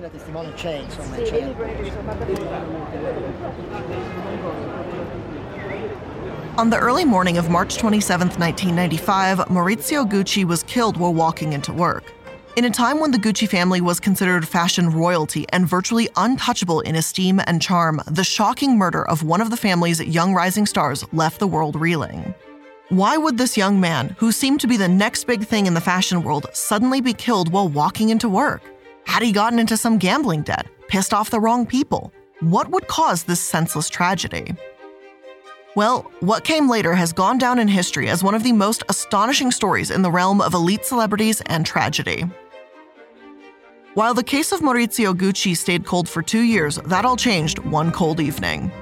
Quindi la testimone c'è, insomma. c'è. On the early morning of March 27, 1995, Maurizio Gucci was killed while walking into work. In a time when the Gucci family was considered fashion royalty and virtually untouchable in esteem and charm, the shocking murder of one of the family's young rising stars left the world reeling. Why would this young man, who seemed to be the next big thing in the fashion world, suddenly be killed while walking into work? Had he gotten into some gambling debt, pissed off the wrong people? What would cause this senseless tragedy? Well, what came later has gone down in history as one of the most astonishing stories in the realm of elite celebrities and tragedy. While the case of Maurizio Gucci stayed cold for two years, that all changed one cold evening.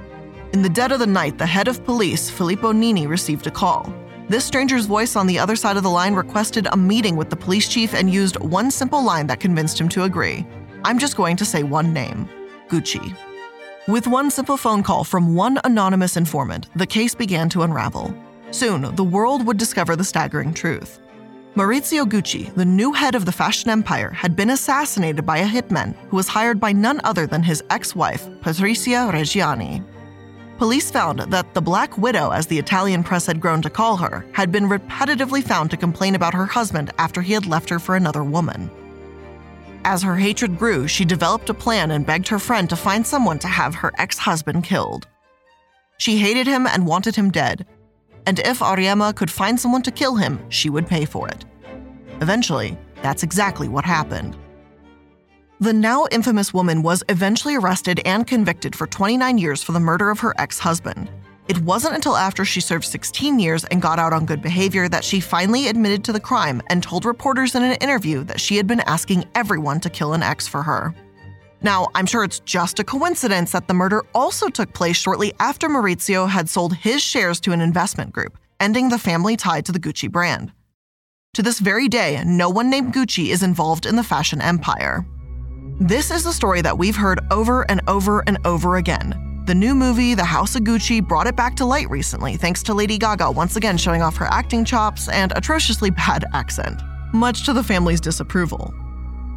In the dead of the night, the head of police, Filippo Ninni, received a call. This stranger's voice on the other side of the line requested a meeting with the police chief and used one simple line that convinced him to agree. I'm just going to say one name Gucci. With one simple phone call from one anonymous informant, the case began to unravel. Soon, the world would discover the staggering truth. Maurizio Gucci, the new head of the fashion empire, had been assassinated by a hitman who was hired by none other than his ex wife, Patrizia Reggiani. Police found that the Black Widow, as the Italian press had grown to call her, had been repetitively found to complain about her husband after he had left her for another woman. As her hatred grew, she developed a plan and begged her friend to find someone to have her ex husband killed. She hated him and wanted him dead, and if Auriemma could find someone to kill him, she would pay for it. Eventually, that's exactly what happened. The now infamous woman was eventually arrested and convicted for 29 years for the murder of her ex husband. It wasn't until after she served 16 years and got out on good behavior that she finally admitted to the crime and told reporters in an interview that she had been asking everyone to kill an ex for her. Now, I'm sure it's just a coincidence that the murder also took place shortly after Maurizio had sold his shares to an investment group, ending the family tie to the Gucci brand. To this very day, no one named Gucci is involved in the fashion empire. This is the story that we've heard over and over and over again. The new movie, The House of Gucci, brought it back to light recently thanks to Lady Gaga once again showing off her acting chops and atrociously bad accent, much to the family's disapproval.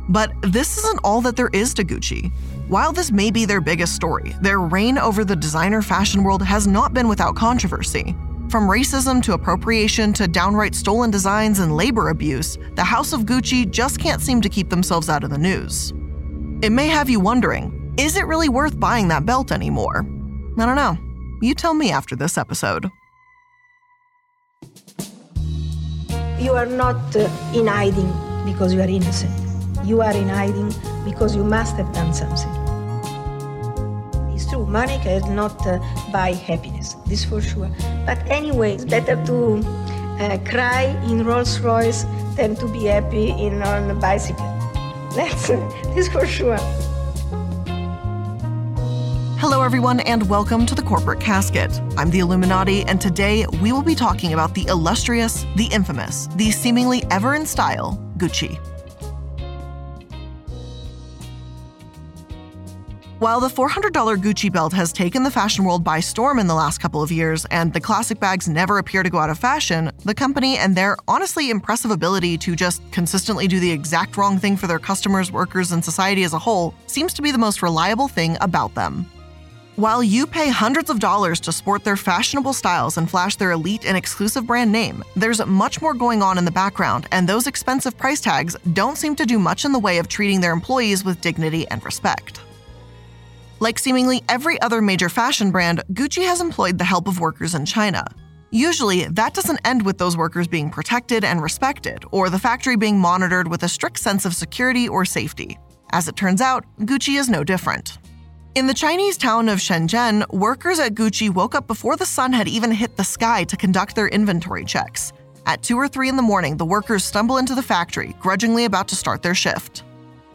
But this isn't all that there is to Gucci. While this may be their biggest story, their reign over the designer fashion world has not been without controversy. From racism to appropriation to downright stolen designs and labor abuse, the House of Gucci just can't seem to keep themselves out of the news. It may have you wondering is it really worth buying that belt anymore? I don't know. You tell me after this episode. You are not uh, in hiding because you are innocent. You are in hiding because you must have done something. It's true, money cannot uh, buy happiness, this for sure. But anyway, it's better to uh, cry in Rolls Royce than to be happy in on a bicycle. That's this for sure. Hello, everyone, and welcome to the Corporate Casket. I'm the iilluminaughtii, and today we will be talking about the illustrious, the infamous, the seemingly ever in style Gucci. While the $400 Gucci belt has taken the fashion world by storm in the last couple of years, and the classic bags never appear to go out of fashion, the company and their honestly impressive ability to just consistently do the exact wrong thing for their customers, workers, and society as a whole seems to be the most reliable thing about them. While you pay hundreds of dollars to sport their fashionable styles and flash their elite and exclusive brand name, there's much more going on in the background, and those expensive price tags don't seem to do much in the way of treating their employees with dignity and respect. Like seemingly every other major fashion brand, Gucci has employed the help of workers in China. Usually, that doesn't end with those workers being protected and respected, or the factory being monitored with a strict sense of security or safety. As it turns out, Gucci is no different. In the Chinese town of Shenzhen, workers at Gucci woke up before the sun had even hit the sky to conduct their inventory checks. At 2 or 3 in the morning, the workers stumble into the factory, grudgingly about to start their shift.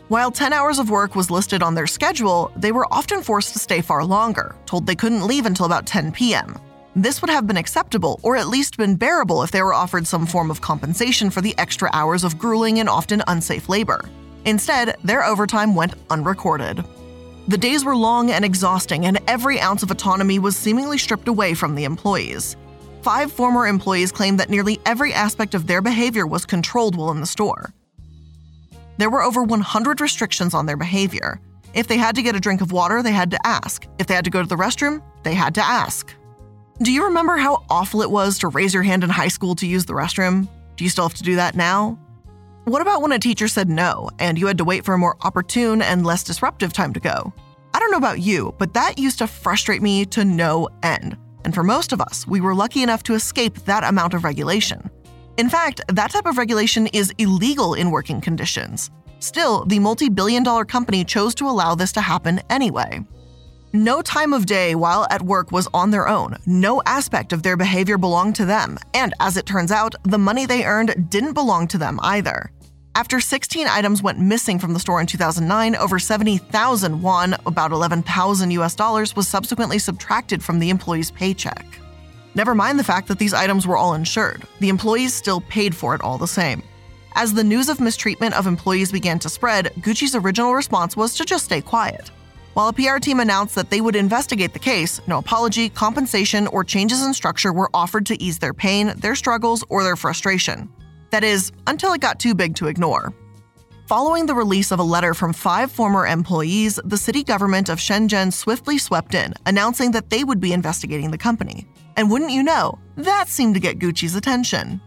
While 10 hours of work was listed on their schedule, they were often forced to stay far longer, told they couldn't leave until about 10 p.m. This would have been acceptable, or at least been bearable if they were offered some form of compensation for the extra hours of grueling and often unsafe labor. Instead, their overtime went unrecorded. The days were long and exhausting, and every ounce of autonomy was seemingly stripped away from the employees. Five former employees claimed that nearly every aspect of their behavior was controlled while in the store. There were over 100 restrictions on their behavior. If they had to get a drink of water, they had to ask. If they had to go to the restroom, they had to ask. Do you remember how awful it was to raise your hand in high school to use the restroom? Do you still have to do that now? What about when a teacher said no and you had to wait for a more opportune and less disruptive time to go? I don't know about you, but that used to frustrate me to no end. And for most of us, we were lucky enough to escape that amount of regulation. In fact, that type of regulation is illegal in working conditions. Still, the multi billion dollar company chose to allow this to happen anyway. No time of day while at work was on their own. No aspect of their behavior belonged to them. And as it turns out, the money they earned didn't belong to them either. After 16 items went missing from the store in 2009, over 70,000 won, about 11,000 US dollars, was subsequently subtracted from the employee's paycheck. Never mind the fact that these items were all insured, the employees still paid for it all the same. As the news of mistreatment of employees began to spread, Gucci's original response was to just stay quiet. While a PR team announced that they would investigate the case, no apology, compensation, or changes in structure were offered to ease their pain, their struggles, or their frustration. That is, until it got too big to ignore. Following the release of a letter from five former employees, the city government of Shenzhen swiftly swept in, announcing that they would be investigating the company. And wouldn't you know, that seemed to get Gucci's attention.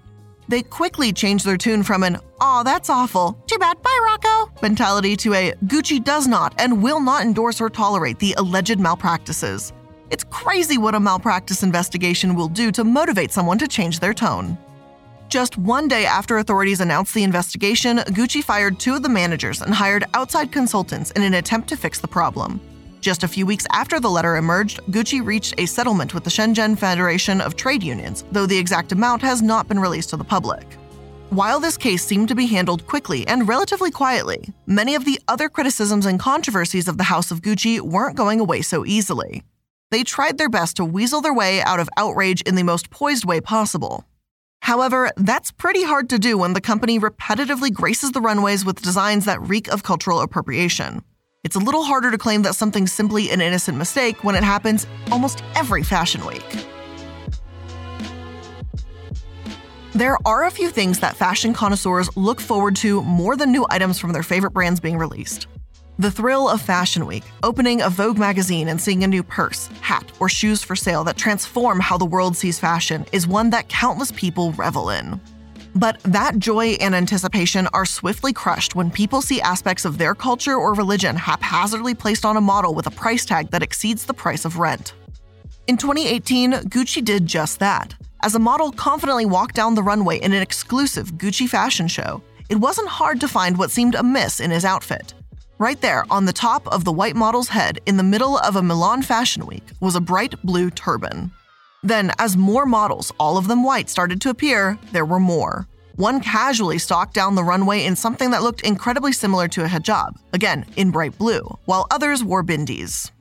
They quickly changed their tune from an, aw, that's awful, too bad, bye, Rocco, mentality to a, Gucci does not and will not endorse or tolerate the alleged malpractices. It's crazy what a malpractice investigation will do to motivate someone to change their tone. Just one day after authorities announced the investigation, Gucci fired two of the managers and hired outside consultants in an attempt to fix the problem. Just a few weeks after the letter emerged, Gucci reached a settlement with the Shenzhen Federation of Trade Unions, though the exact amount has not been released to the public. While this case seemed to be handled quickly and relatively quietly, many of the other criticisms and controversies of the House of Gucci weren't going away so easily. They tried their best to weasel their way out of outrage in the most poised way possible. However, that's pretty hard to do when the company repetitively graces the runways with designs that reek of cultural appropriation. It's a little harder to claim that something's simply an innocent mistake when it happens almost every fashion week. There are a few things that fashion connoisseurs look forward to more than new items from their favorite brands being released. The thrill of Fashion Week, opening a Vogue magazine and seeing a new purse, hat, or shoes for sale that transform how the world sees fashion, is one that countless people revel in. But that joy and anticipation are swiftly crushed when people see aspects of their culture or religion haphazardly placed on a model with a price tag that exceeds the price of rent. In 2018, Gucci did just that. As a model confidently walked down the runway in an exclusive Gucci fashion show, it wasn't hard to find what seemed amiss in his outfit. Right there, on the top of the white model's head, in the middle of a Milan Fashion Week, was a bright blue turban. Then, as more models, all of them white, started to appear, there were more. One casually stalked down the runway in something that looked incredibly similar to a hijab, again, in bright blue, while others wore bindis.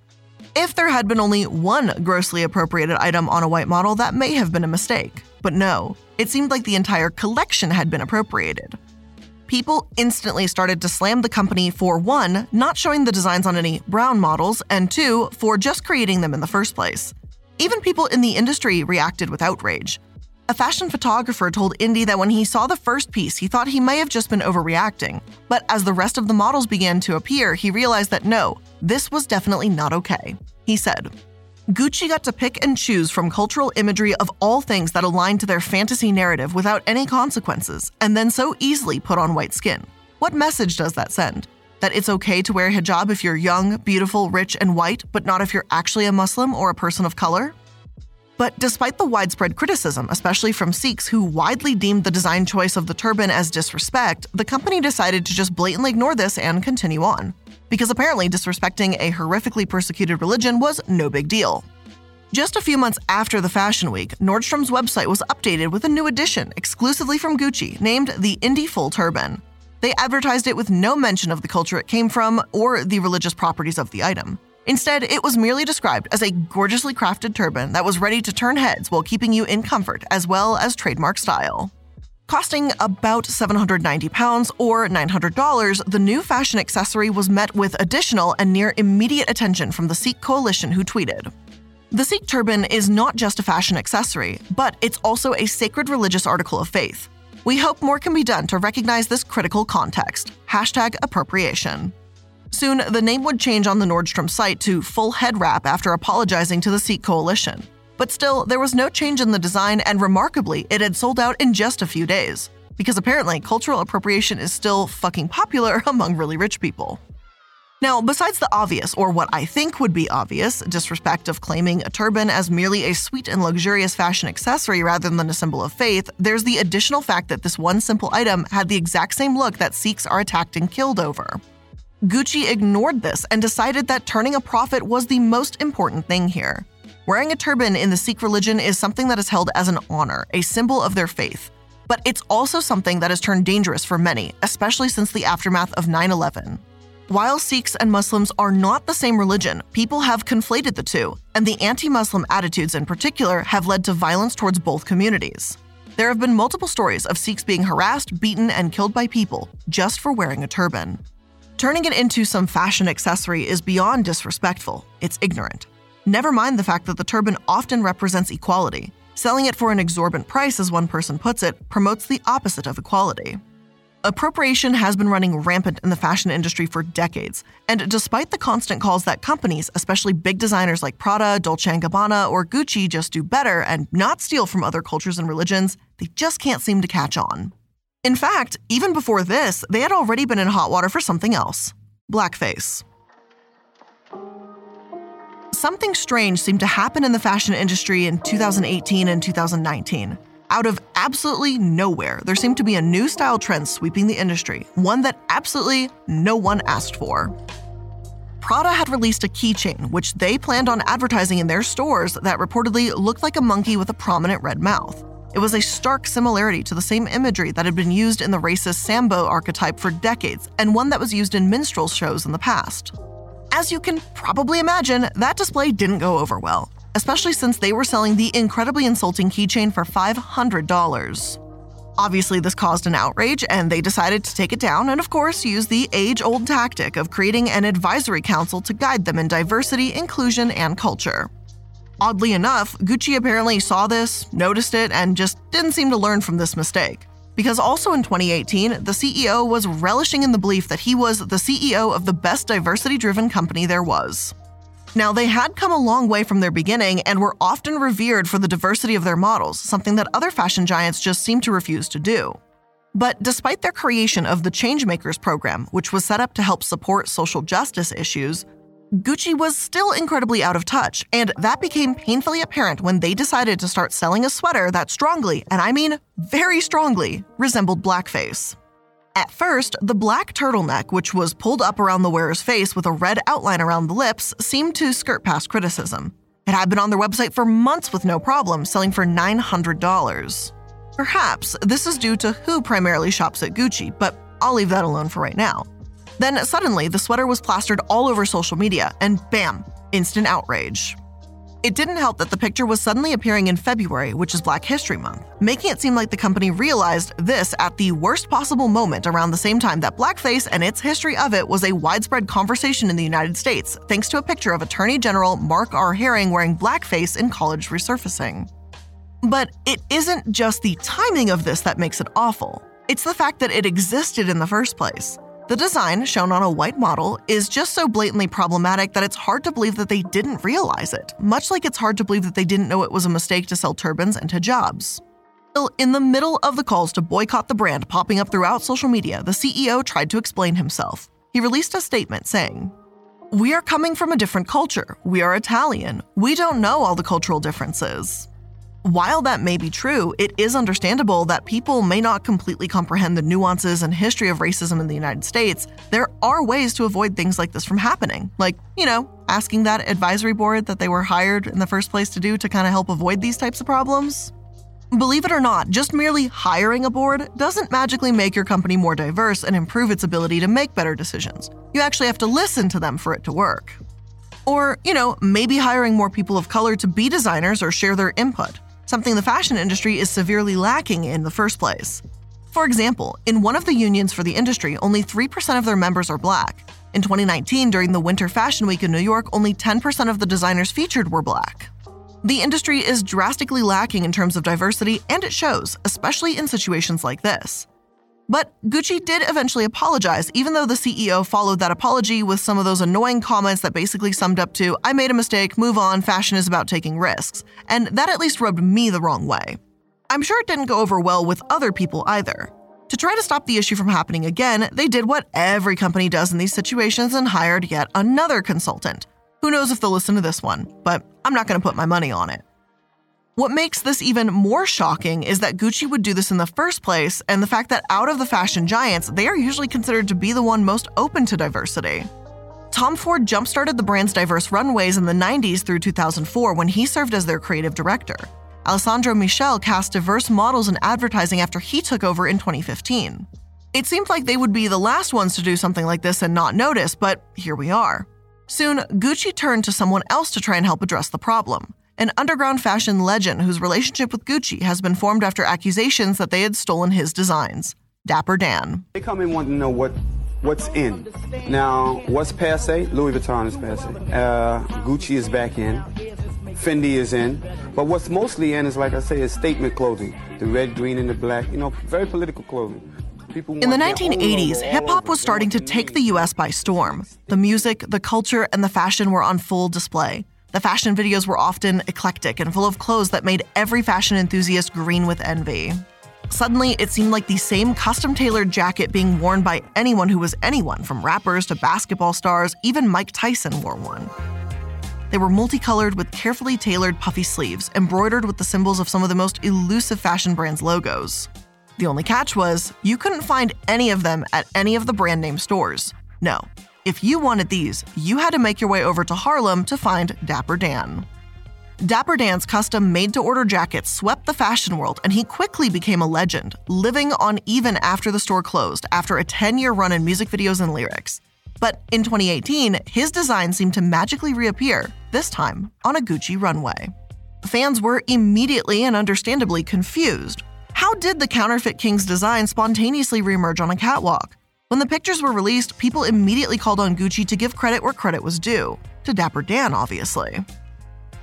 If there had been only one grossly appropriated item on a white model, that may have been a mistake. But no, it seemed like the entire collection had been appropriated. People instantly started to slam the company for one, not showing the designs on any brown models, and two, for just creating them in the first place. Even people in the industry reacted with outrage. A fashion photographer told Indie that when he saw the first piece, he thought he may have just been overreacting. But as the rest of the models began to appear, he realized that no, this was definitely not okay. He said, Gucci got to pick and choose from cultural imagery of all things that aligned to their fantasy narrative without any consequences, and then so easily put on white skin. What message does that send? that it's okay to wear hijab if you're young, beautiful, rich, and white, but not if you're actually a Muslim or a person of color? But despite the widespread criticism, especially from Sikhs who widely deemed the design choice of the turban as disrespect, the company decided to just blatantly ignore this and continue on. Because apparently, disrespecting a horrifically persecuted religion was no big deal. Just a few months after the Fashion Week, Nordstrom's website was updated with a new edition exclusively from Gucci named the Indy Full Turban. They advertised it with no mention of the culture it came from or the religious properties of the item. Instead, it was merely described as a gorgeously crafted turban that was ready to turn heads while keeping you in comfort as well as trademark style. Costing about 790 pounds or $900, the new fashion accessory was met with additional and near immediate attention from the Sikh coalition who tweeted. The Sikh turban is not just a fashion accessory, but it's also a sacred religious article of faith. We hope more can be done to recognize this critical context. Hashtag appropriation. Soon, the name would change on the Nordstrom site to Full Head Wrap after apologizing to the Sikh coalition. But still, there was no change in the design, and remarkably, it had sold out in just a few days. Because apparently, cultural appropriation is still fucking popular among really rich people. Now, besides the obvious, or what I think would be obvious, disrespect of claiming a turban as merely a sweet and luxurious fashion accessory rather than a symbol of faith, there's the additional fact that this one simple item had the exact same look that Sikhs are attacked and killed over. Gucci ignored this and decided that turning a profit was the most important thing here. Wearing a turban in the Sikh religion is something that is held as an honor, a symbol of their faith. But it's also something that has turned dangerous for many, especially since the aftermath of 9 11. While Sikhs and Muslims are not the same religion, people have conflated the two, and the anti Muslim attitudes in particular have led to violence towards both communities. There have been multiple stories of Sikhs being harassed, beaten, and killed by people just for wearing a turban. Turning it into some fashion accessory is beyond disrespectful, it's ignorant. Never mind the fact that the turban often represents equality. Selling it for an exorbitant price, as one person puts it, promotes the opposite of equality. Appropriation has been running rampant in the fashion industry for decades, and despite the constant calls that companies, especially big designers like Prada, Dolce & Gabbana, or Gucci, just do better and not steal from other cultures and religions, they just can't seem to catch on. In fact, even before this, they had already been in hot water for something else blackface something strange seemed to happen in the fashion industry in 2018 and 2019. Out of absolutely nowhere, there seemed to be a new style trend sweeping the industry, one that absolutely no one asked for. Prada had released a keychain, which they planned on advertising in their stores, that reportedly looked like a monkey with a prominent red mouth. It was a stark similarity to the same imagery that had been used in the racist Sambo archetype for decades, and one that was used in minstrel shows in the past. As you can probably imagine, that display didn't go over well, especially since they were selling the incredibly insulting keychain for $500. Obviously, this caused an outrage, and they decided to take it down and, of course, use the age old tactic of creating an advisory council to guide them in diversity, inclusion, and culture. Oddly enough, Gucci apparently saw this, noticed it, and just didn't seem to learn from this mistake. Because also in 2018, the CEO was relishing in the belief that he was the CEO of the best diversity driven company there was. Now, they had come a long way from their beginning and were often revered for the diversity of their models, something that other fashion giants just seemed to refuse to do. But despite their creation of the Changemakers program, which was set up to help support social justice issues, Gucci was still incredibly out of touch, and that became painfully apparent when they decided to start selling a sweater that strongly, and I mean very strongly, resembled blackface. At first, the black turtleneck, which was pulled up around the wearer's face with a red outline around the lips, seemed to skirt past criticism. It had been on their website for months with no problem, selling for $900. Perhaps this is due to who primarily shops at Gucci, but I'll leave that alone for right now. Then suddenly, the sweater was plastered all over social media, and bam, instant outrage. It didn't help that the picture was suddenly appearing in February, which is Black History Month, making it seem like the company realized this at the worst possible moment around the same time that blackface and its history of it was a widespread conversation in the United States, thanks to a picture of Attorney General Mark R. Herring wearing blackface in college resurfacing. But it isn't just the timing of this that makes it awful, it's the fact that it existed in the first place. The design, shown on a white model, is just so blatantly problematic that it's hard to believe that they didn't realize it, much like it's hard to believe that they didn't know it was a mistake to sell turbans and hijabs. Still, in the middle of the calls to boycott the brand popping up throughout social media, the CEO tried to explain himself. He released a statement saying, We are coming from a different culture. We are Italian. We don't know all the cultural differences. While that may be true, it is understandable that people may not completely comprehend the nuances and history of racism in the United States. There are ways to avoid things like this from happening, like, you know, asking that advisory board that they were hired in the first place to do to kind of help avoid these types of problems. Believe it or not, just merely hiring a board doesn't magically make your company more diverse and improve its ability to make better decisions. You actually have to listen to them for it to work. Or, you know, maybe hiring more people of color to be designers or share their input something the fashion industry is severely lacking in the first place. For example, in one of the unions for the industry, only 3% of their members are black. In 2019, during the Winter Fashion Week in New York, only 10% of the designers featured were black. The industry is drastically lacking in terms of diversity, and it shows, especially in situations like this. But Gucci did eventually apologize, even though the CEO followed that apology with some of those annoying comments that basically summed up to, I made a mistake, move on, fashion is about taking risks. And that at least rubbed me the wrong way. I'm sure it didn't go over well with other people either. To try to stop the issue from happening again, they did what every company does in these situations and hired yet another consultant. Who knows if they'll listen to this one, but I'm not going to put my money on it. What makes this even more shocking is that Gucci would do this in the first place, and the fact that out of the fashion giants, they are usually considered to be the one most open to diversity. Tom Ford jump started the brand's diverse runways in the 90s through 2004 when he served as their creative director. Alessandro Michele cast diverse models in advertising after he took over in 2015. It seemed like they would be the last ones to do something like this and not notice, but here we are. Soon, Gucci turned to someone else to try and help address the problem an underground fashion legend whose relationship with Gucci has been formed after accusations that they had stolen his designs Dapper Dan. They come in wanting to know what what's in. Now, what's passe? Louis Vuitton is passe. Uh, Gucci is back in. Fendi is in. But what's mostly in is, like I say, is statement clothing. The red, green, and the black. You know, very political clothing. In the 1980s, hip hop was starting to take the US by storm. The music, the culture, and the fashion were on full display. The fashion videos were often eclectic and full of clothes that made every fashion enthusiast green with envy. Suddenly, it seemed like the same custom tailored jacket being worn by anyone who was anyone, from rappers to basketball stars, even Mike Tyson wore one. They were multicolored with carefully tailored puffy sleeves, embroidered with the symbols of some of the most elusive fashion brands' logos. The only catch was, you couldn't find any of them at any of the brand name stores. No, if you wanted these, you had to make your way over to Harlem to find Dapper Dan. Dapper Dan's custom made to order jackets swept the fashion world, and he quickly became a legend, living on even after the store closed after a 10 year run in music videos and lyrics. But in 2018, his design seemed to magically reappear, this time on a Gucci runway. Fans were immediately and understandably confused. How did the counterfeit king's design spontaneously reemerge on a catwalk? When the pictures were released, people immediately called on Gucci to give credit where credit was due. To Dapper Dan, obviously.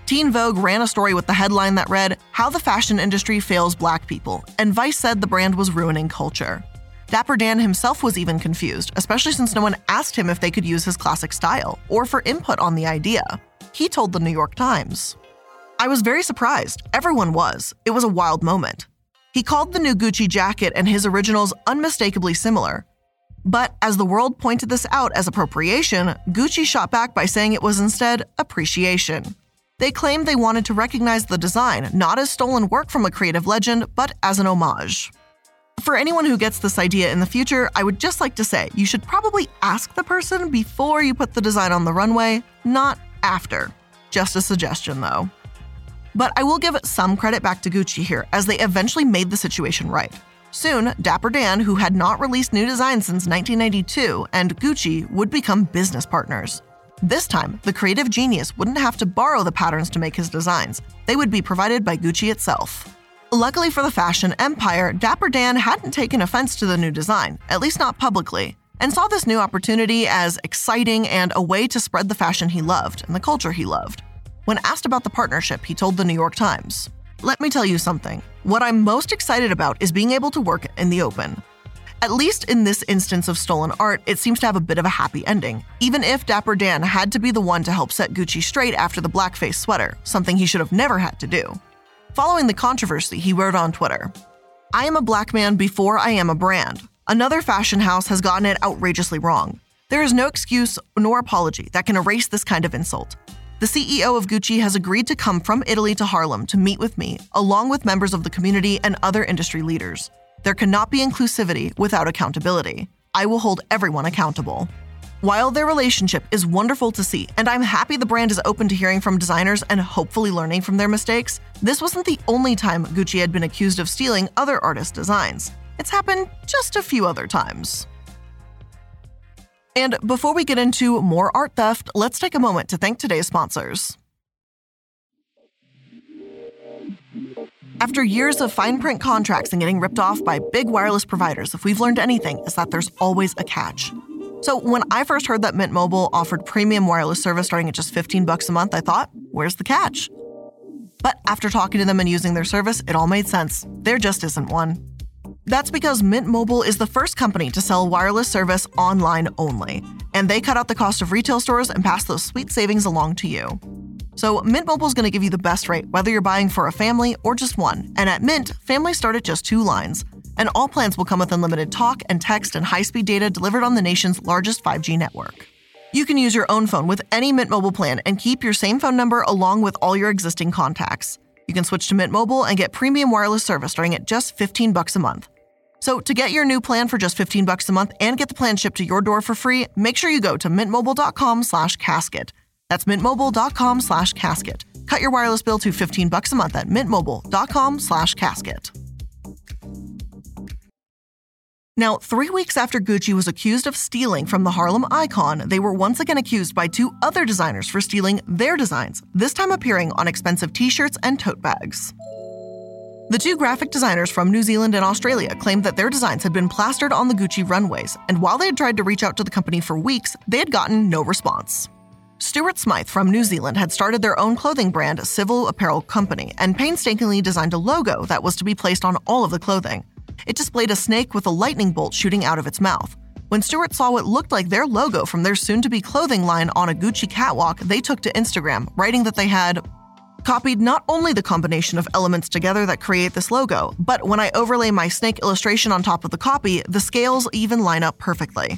Teen Vogue ran a story with the headline that read, How the Fashion Industry Fails Black People, and Vice said the brand was ruining culture. Dapper Dan himself was even confused, especially since no one asked him if they could use his classic style or for input on the idea. He told the New York Times. I was very surprised. Everyone was. It was a wild moment. He called the new Gucci jacket and his originals unmistakably similar, but as the world pointed this out as appropriation, Gucci shot back by saying it was instead appreciation. They claimed they wanted to recognize the design not as stolen work from a creative legend, but as an homage. For anyone who gets this idea in the future, I would just like to say you should probably ask the person before you put the design on the runway, not after. Just a suggestion though. But I will give some credit back to Gucci here, as they eventually made the situation right. Soon, Dapper Dan, who had not released new designs since 1992, and Gucci would become business partners. This time, the creative genius wouldn't have to borrow the patterns to make his designs, they would be provided by Gucci itself. Luckily for the fashion empire, Dapper Dan hadn't taken offense to the new design, at least not publicly, and saw this new opportunity as exciting and a way to spread the fashion he loved and the culture he loved. When asked about the partnership, he told the New York Times let me tell you something. What I'm most excited about is being able to work in the open. At least in this instance of stolen art, it seems to have a bit of a happy ending, even if Dapper Dan had to be the one to help set Gucci straight after the blackface sweater, something he should have never had to do. Following the controversy, he wrote on Twitter I am a black man before I am a brand. Another fashion house has gotten it outrageously wrong. There is no excuse nor apology that can erase this kind of insult. The CEO of Gucci has agreed to come from Italy to Harlem to meet with me, along with members of the community and other industry leaders. There cannot be inclusivity without accountability. I will hold everyone accountable. While their relationship is wonderful to see, and I'm happy the brand is open to hearing from designers and hopefully learning from their mistakes, this wasn't the only time Gucci had been accused of stealing other artists' designs. It's happened just a few other times. And before we get into more art theft, let's take a moment to thank today's sponsors. After years of fine print contracts and getting ripped off by big wireless providers, if we've learned anything, is that there's always a catch. So when I first heard that Mint Mobile offered premium wireless service starting at just 15 bucks a month, I thought, where's the catch? But after talking to them and using their service, it all made sense. There just isn't one. That's because Mint Mobile is the first company to sell wireless service online only, and they cut out the cost of retail stores and pass those sweet savings along to you. So, Mint Mobile is going to give you the best rate whether you're buying for a family or just one. And at Mint, families start at just two lines. And all plans will come with unlimited talk and text and high speed data delivered on the nation's largest 5G network. You can use your own phone with any Mint Mobile plan and keep your same phone number along with all your existing contacts. You can switch to Mint Mobile and get premium wireless service starting at just 15 bucks a month. So to get your new plan for just 15 bucks a month and get the plan shipped to your door for free, make sure you go to mintmobile.com slash casket. That's mintmobile.com slash casket. Cut your wireless bill to 15 bucks a month at mintmobile.com slash casket. Now, three weeks after Gucci was accused of stealing from the Harlem icon, they were once again accused by two other designers for stealing their designs, this time appearing on expensive t shirts and tote bags. The two graphic designers from New Zealand and Australia claimed that their designs had been plastered on the Gucci runways, and while they had tried to reach out to the company for weeks, they had gotten no response. Stuart Smythe from New Zealand had started their own clothing brand, Civil Apparel Company, and painstakingly designed a logo that was to be placed on all of the clothing. It displayed a snake with a lightning bolt shooting out of its mouth. When Stuart saw what looked like their logo from their soon to be clothing line on a Gucci catwalk, they took to Instagram, writing that they had copied not only the combination of elements together that create this logo, but when I overlay my snake illustration on top of the copy, the scales even line up perfectly.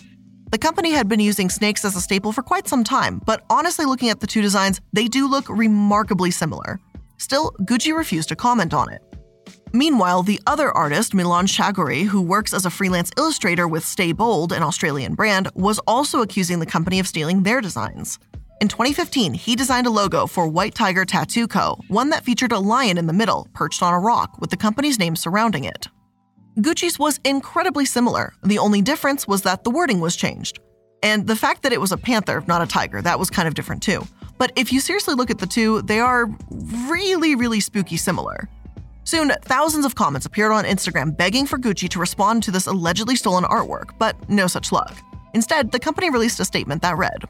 The company had been using snakes as a staple for quite some time, but honestly, looking at the two designs, they do look remarkably similar. Still, Gucci refused to comment on it. Meanwhile, the other artist, Milan Chagoury, who works as a freelance illustrator with Stay Bold, an Australian brand, was also accusing the company of stealing their designs. In 2015, he designed a logo for White Tiger Tattoo Co., one that featured a lion in the middle, perched on a rock, with the company's name surrounding it. Gucci's was incredibly similar. The only difference was that the wording was changed. And the fact that it was a panther, not a tiger, that was kind of different too. But if you seriously look at the two, they are really, really spooky similar. Soon, thousands of comments appeared on Instagram begging for Gucci to respond to this allegedly stolen artwork, but no such luck. Instead, the company released a statement that read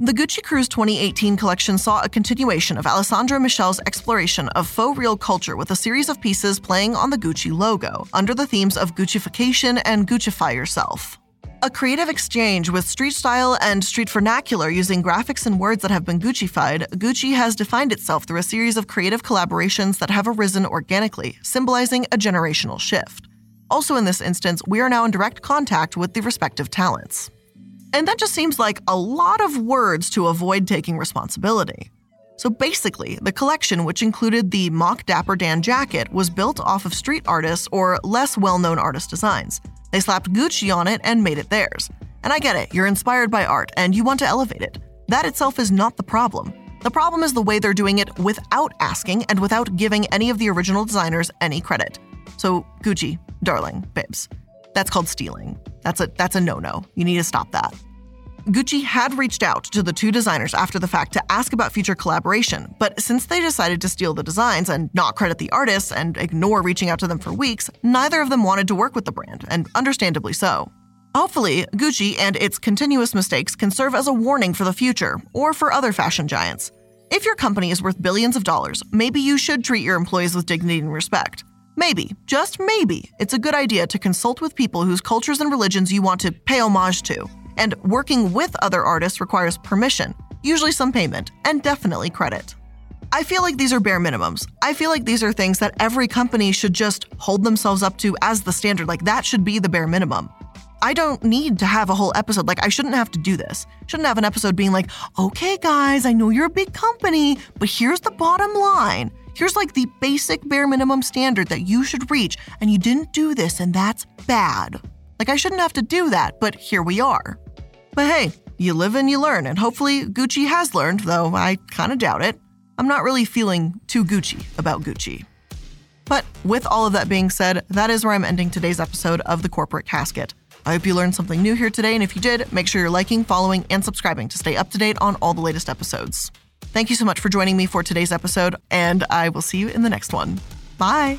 The Gucci Cruise 2018 collection saw a continuation of Alessandro Michele's exploration of faux real culture with a series of pieces playing on the Gucci logo, under the themes of Guccification and Guccify yourself. A creative exchange with street style and street vernacular using graphics and words that have been Guccified, Gucci has defined itself through a series of creative collaborations that have arisen organically, symbolizing a generational shift. Also, in this instance, we are now in direct contact with the respective talents. And that just seems like a lot of words to avoid taking responsibility. So basically, the collection, which included the mock Dapper Dan jacket, was built off of street artists or less well known artist designs. They slapped Gucci on it and made it theirs. And I get it, you're inspired by art and you want to elevate it. That itself is not the problem. The problem is the way they're doing it without asking and without giving any of the original designers any credit. So, Gucci, darling, babes, that's called stealing. That's a that's a no-no. You need to stop that. Gucci had reached out to the two designers after the fact to ask about future collaboration, but since they decided to steal the designs and not credit the artists and ignore reaching out to them for weeks, neither of them wanted to work with the brand, and understandably so. Hopefully, Gucci and its continuous mistakes can serve as a warning for the future, or for other fashion giants. If your company is worth billions of dollars, maybe you should treat your employees with dignity and respect. Maybe, just maybe, it's a good idea to consult with people whose cultures and religions you want to pay homage to and working with other artists requires permission, usually some payment, and definitely credit. I feel like these are bare minimums. I feel like these are things that every company should just hold themselves up to as the standard. Like that should be the bare minimum. I don't need to have a whole episode. Like, I shouldn't have to do this. Shouldn't have an episode being like, okay, guys, I know you're a big company, but here's the bottom line. Here's like the basic bare minimum standard that you should reach, and you didn't do this, and that's bad. Like, I shouldn't have to do that, but here we are. But hey, you live and you learn, and hopefully Gucci has learned, though I kind of doubt it. I'm not really feeling too Gucci about Gucci. But with all of that being said, that is where I'm ending today's episode of The Corporate Casket. I hope you learned something new here today, and if you did, make sure you're liking, following, and subscribing to stay up to date on all the latest episodes. Thank you so much for joining me for today's episode, and I will see you in the next one. Bye.